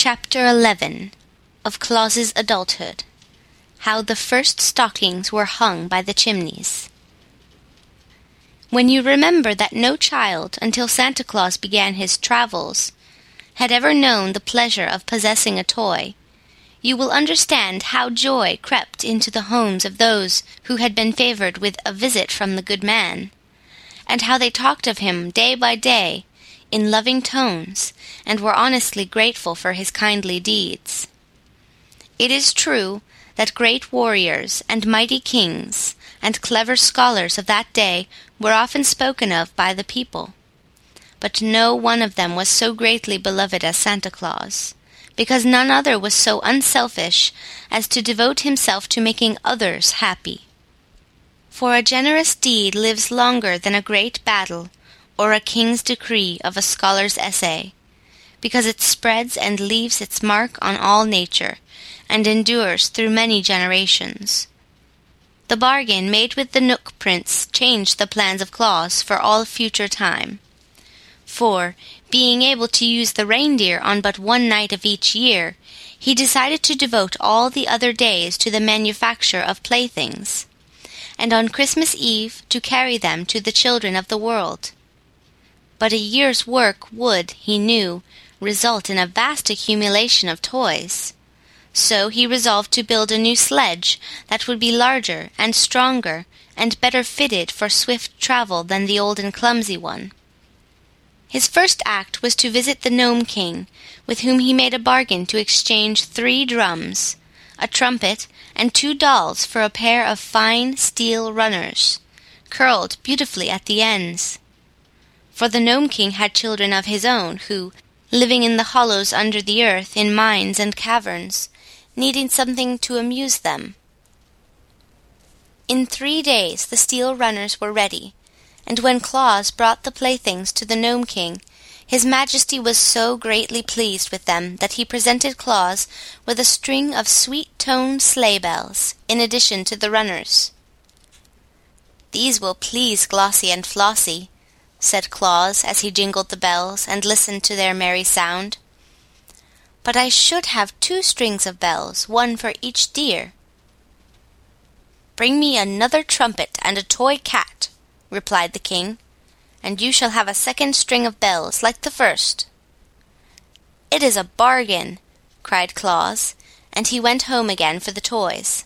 Chapter XI Of Claus's Adulthood. How the First Stockings Were Hung by the Chimneys. When you remember that no child, until Santa Claus began his travels, had ever known the pleasure of possessing a toy, you will understand how joy crept into the homes of those who had been favoured with a visit from the good man, and how they talked of him day by day in loving tones, and were honestly grateful for his kindly deeds. It is true that great warriors and mighty kings and clever scholars of that day were often spoken of by the people, but no one of them was so greatly beloved as Santa Claus, because none other was so unselfish as to devote himself to making others happy. For a generous deed lives longer than a great battle or a king's decree of a scholar's essay, because it spreads and leaves its mark on all nature, and endures through many generations. The bargain made with the Knook Prince changed the plans of Claus for all future time. For, being able to use the reindeer on but one night of each year, he decided to devote all the other days to the manufacture of playthings, and on Christmas Eve to carry them to the children of the world but a year's work would, he knew, result in a vast accumulation of toys. So he resolved to build a new sledge that would be larger and stronger and better fitted for swift travel than the old and clumsy one. His first act was to visit the Gnome King, with whom he made a bargain to exchange three drums, a trumpet, and two dolls for a pair of fine steel runners, curled beautifully at the ends for the Gnome King had children of his own, who, living in the hollows under the earth, in mines and caverns, needing something to amuse them. In three days the steel runners were ready, and when Claus brought the playthings to the Gnome King, his Majesty was so greatly pleased with them that he presented Claus with a string of sweet-toned sleigh bells, in addition to the runners. "These will please Glossie and Flossie," said Claus, as he jingled the bells, and listened to their merry sound. "But I should have two strings of bells, one for each deer." "Bring me another trumpet and a toy cat," replied the King, "and you shall have a second string of bells, like the first." "It is a bargain!" cried Claus, and he went home again for the toys.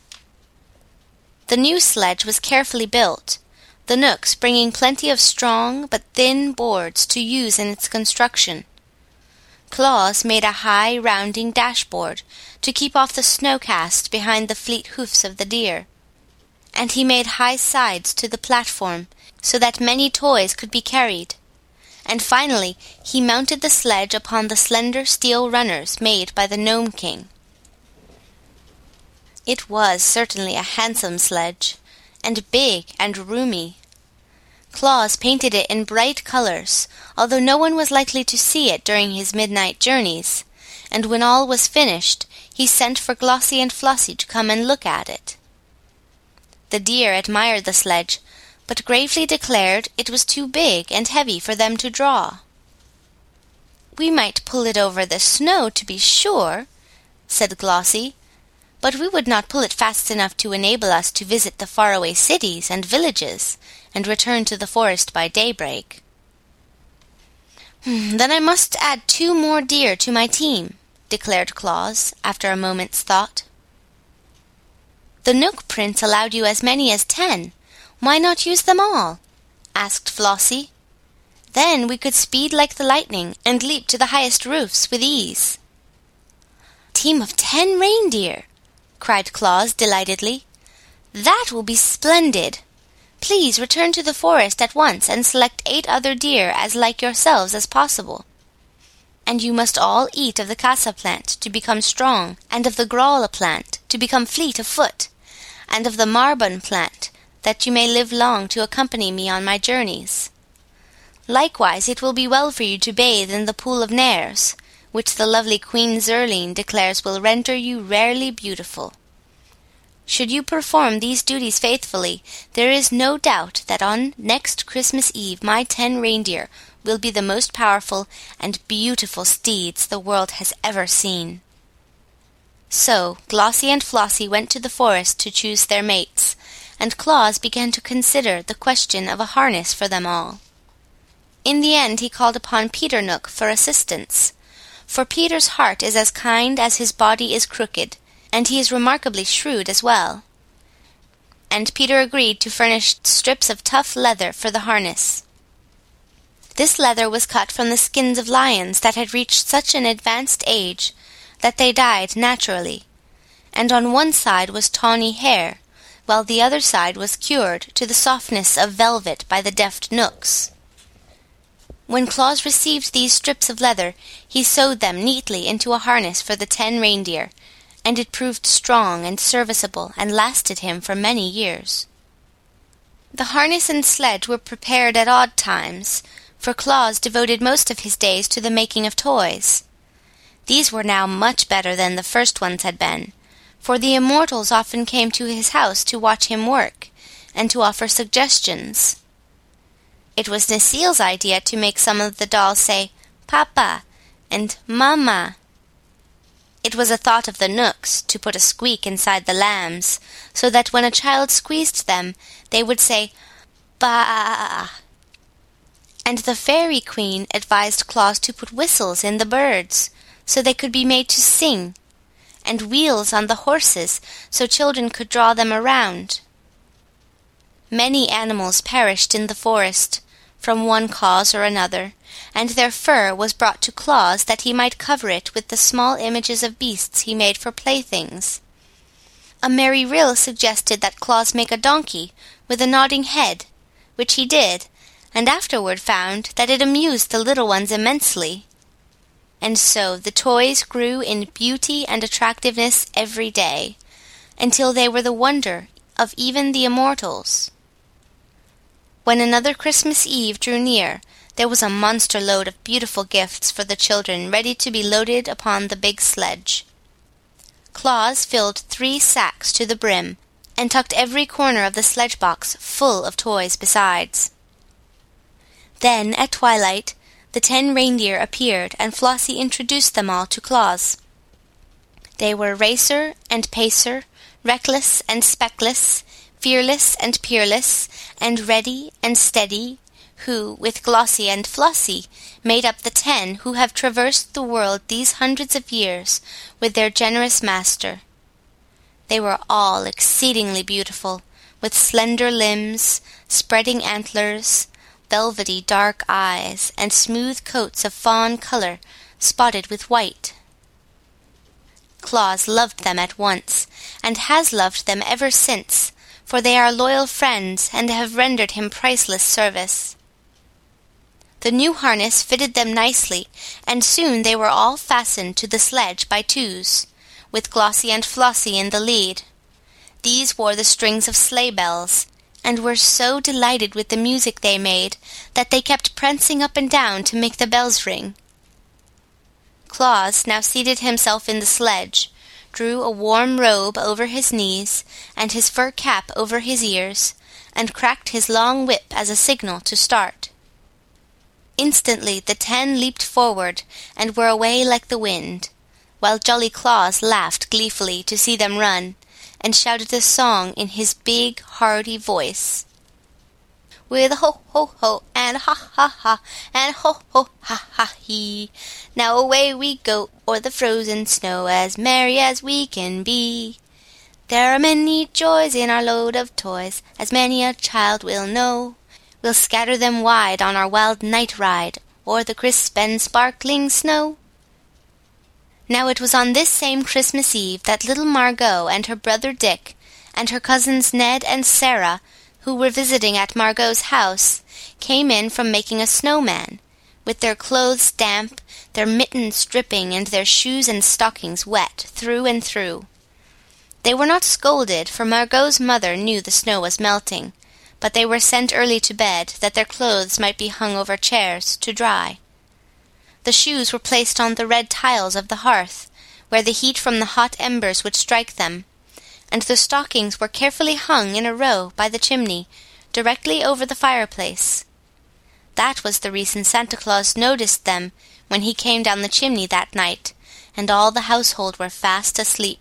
The new sledge was carefully built, the Knooks bringing plenty of strong but thin boards to use in its construction. Claus made a high rounding dashboard to keep off the snow cast behind the fleet hoofs of the deer, and he made high sides to the platform so that many toys could be carried, and finally he mounted the sledge upon the slender steel runners made by the Gnome King. It was certainly a handsome sledge, and big and roomy. Claus painted it in bright colors, although no one was likely to see it during his midnight journeys, and when all was finished, he sent for Glossie and Flossie to come and look at it. The deer admired the sledge, but gravely declared it was too big and heavy for them to draw. "We might pull it over the snow, to be sure," said Glossie, but we would not pull it fast enough to enable us to visit the faraway cities and villages, and return to the forest by daybreak. Hmm, "Then I must add two more deer to my team," declared Claus, after a moment's thought. "The Knook Prince allowed you as many as ten. Why not use them all?" asked Flossie. "Then we could speed like the lightning, and leap to the highest roofs with ease." "Team of ten reindeer!" Cried Claus, delightedly. "That will be splendid! Please return to the forest at once and select eight other deer as like yourselves as possible. And you must all eat of the casa plant to become strong, and of the gralla plant to become fleet of foot, and of the marbon plant that you may live long to accompany me on my journeys. Likewise it will be well for you to bathe in the pool of Nares, which the lovely Queen Zurline declares will render you rarely beautiful. Should you perform these duties faithfully, there is no doubt that on next Christmas Eve my ten reindeer will be the most powerful and beautiful steeds the world has ever seen." So Glossie and Flossie went to the forest to choose their mates, and Claus began to consider the question of a harness for them all. In the end he called upon Peter Knook for assistance, for Peter's heart is as kind as his body is crooked, and he is remarkably shrewd as well. And Peter agreed to furnish strips of tough leather for the harness. This leather was cut from the skins of lions that had reached such an advanced age that they died naturally, and on one side was tawny hair, while the other side was cured to the softness of velvet by the deft Knooks. When Claus received these strips of leather, he sewed them neatly into a harness for the ten reindeer, and it proved strong and serviceable, and lasted him for many years. The harness and sledge were prepared at odd times, for Claus devoted most of his days to the making of toys. These were now much better than the first ones had been, for the immortals often came to his house to watch him work, and to offer suggestions. It was Necile's idea to make some of the dolls say "Papa" and "Mamma." It was a thought of the Knooks to put a squeak inside the lambs, so that when a child squeezed them they would say "Ba." And the Fairy Queen advised Claus to put whistles in the birds, so they could be made to sing and wheels on the horses so children could draw them around. Many animals perished in the forest, from one cause or another, and their fur was brought to Claus that he might cover it with the small images of beasts he made for playthings. A merry Ryl suggested that Claus make a donkey with a nodding head, which he did, and afterward found that it amused the little ones immensely and so the toys grew in beauty and attractiveness every day, until they were the wonder of even the immortals. When another Christmas Eve drew near, there was a monster load of beautiful gifts for the children ready to be loaded upon the big sledge. Claus filled three sacks to the brim, and tucked every corner of the sledge box full of toys besides. Then, at twilight, the ten reindeer appeared, and Flossie introduced them all to Claus. They were Racer and Pacer, Reckless and Speckless, Fearless and Peerless, and Ready and Steady, who, with Glossie and Flossie, made up the ten who have traversed the world these hundreds of years with their generous master. They were all exceedingly beautiful, with slender limbs, spreading antlers, velvety dark eyes, and smooth coats of fawn color spotted with white. Claus loved them at once, and has loved them ever since, for they are loyal friends and have rendered him priceless service. The new harness fitted them nicely, and soon they were all fastened to the sledge by twos, with Glossie and Flossie in the lead. These wore the strings of sleigh bells, and were so delighted with the music they made that they kept prancing up and down to make the bells ring. Claus now seated himself in the sledge, drew a warm robe over his knees and his fur cap over his ears, and cracked his long whip as a signal to start. Instantly the ten leaped forward and were away like the wind, while Jolly Claus laughed gleefully to see them run, and shouted a song in his big, hearty voice. With ho ho ho and ha ha ha and ho ho ha ha he. Now away we go o'er the frozen snow, as merry as we can be. There are many joys in our load of toys, as many a child will know. We'll scatter them wide on our wild night ride, o'er the crisp and sparkling snow. Now it was on this same Christmas Eve that little Margot and her brother Dick, and her cousins Ned and Sarah, who were visiting at Margot's house, came in from making a snowman, with their clothes damp, their mittens dripping, and their shoes and stockings wet through and through. They were not scolded, for Margot's mother knew the snow was melting, but they were sent early to bed, that their clothes might be hung over chairs to dry. The shoes were placed on the red tiles of the hearth, where the heat from the hot embers would strike them, and the stockings were carefully hung in a row by the chimney, directly over the fireplace. That was the reason Santa Claus noticed them when he came down the chimney that night, and all the household were fast asleep.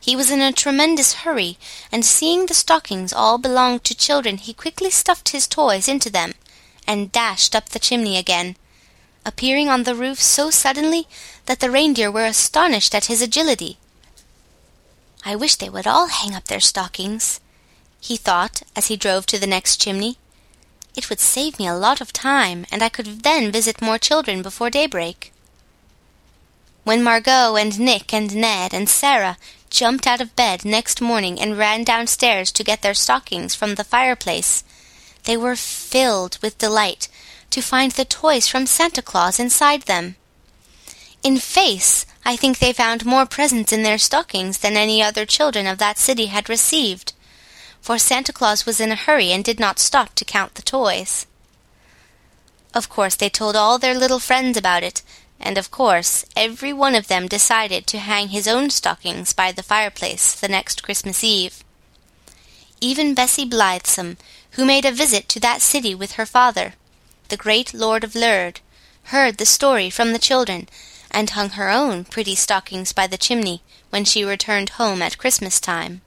He was in a tremendous hurry, and seeing the stockings all belonged to children, he quickly stuffed his toys into them, and dashed up the chimney again, appearing on the roof so suddenly that the reindeer were astonished at his agility. "I wish they would all hang up their stockings," he thought as he drove to the next chimney. "It would save me a lot of time, and I could then visit more children before daybreak." When Margot and Nick and Ned and Sarah jumped out of bed next morning and ran downstairs to get their stockings from the fireplace, they were filled with delight to find the toys from Santa Claus inside them. In face, I think they found more presents in their stockings than any other children of that city had received, for Santa Claus was in a hurry and did not stop to count the toys. Of course, they told all their little friends about it, and of course every one of them decided to hang his own stockings by the fireplace the next Christmas Eve. Even Bessie Blithesome, who made a visit to that city with her father, the great Lord of Lerd, heard the story from the children, and hung her own pretty stockings by the chimney when she returned home at Christmas time.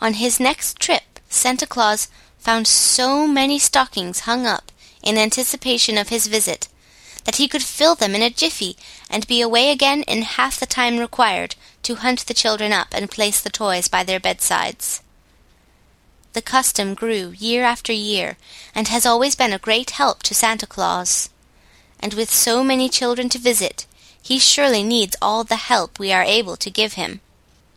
On his next trip, Santa Claus found so many stockings hung up in anticipation of his visit that he could fill them in a jiffy and be away again in half the time required to hunt the children up and place the toys by their bedsides. The custom grew year after year, and has always been a great help to Santa Claus. And with so many children to visit, he surely needs all the help we are able to give him.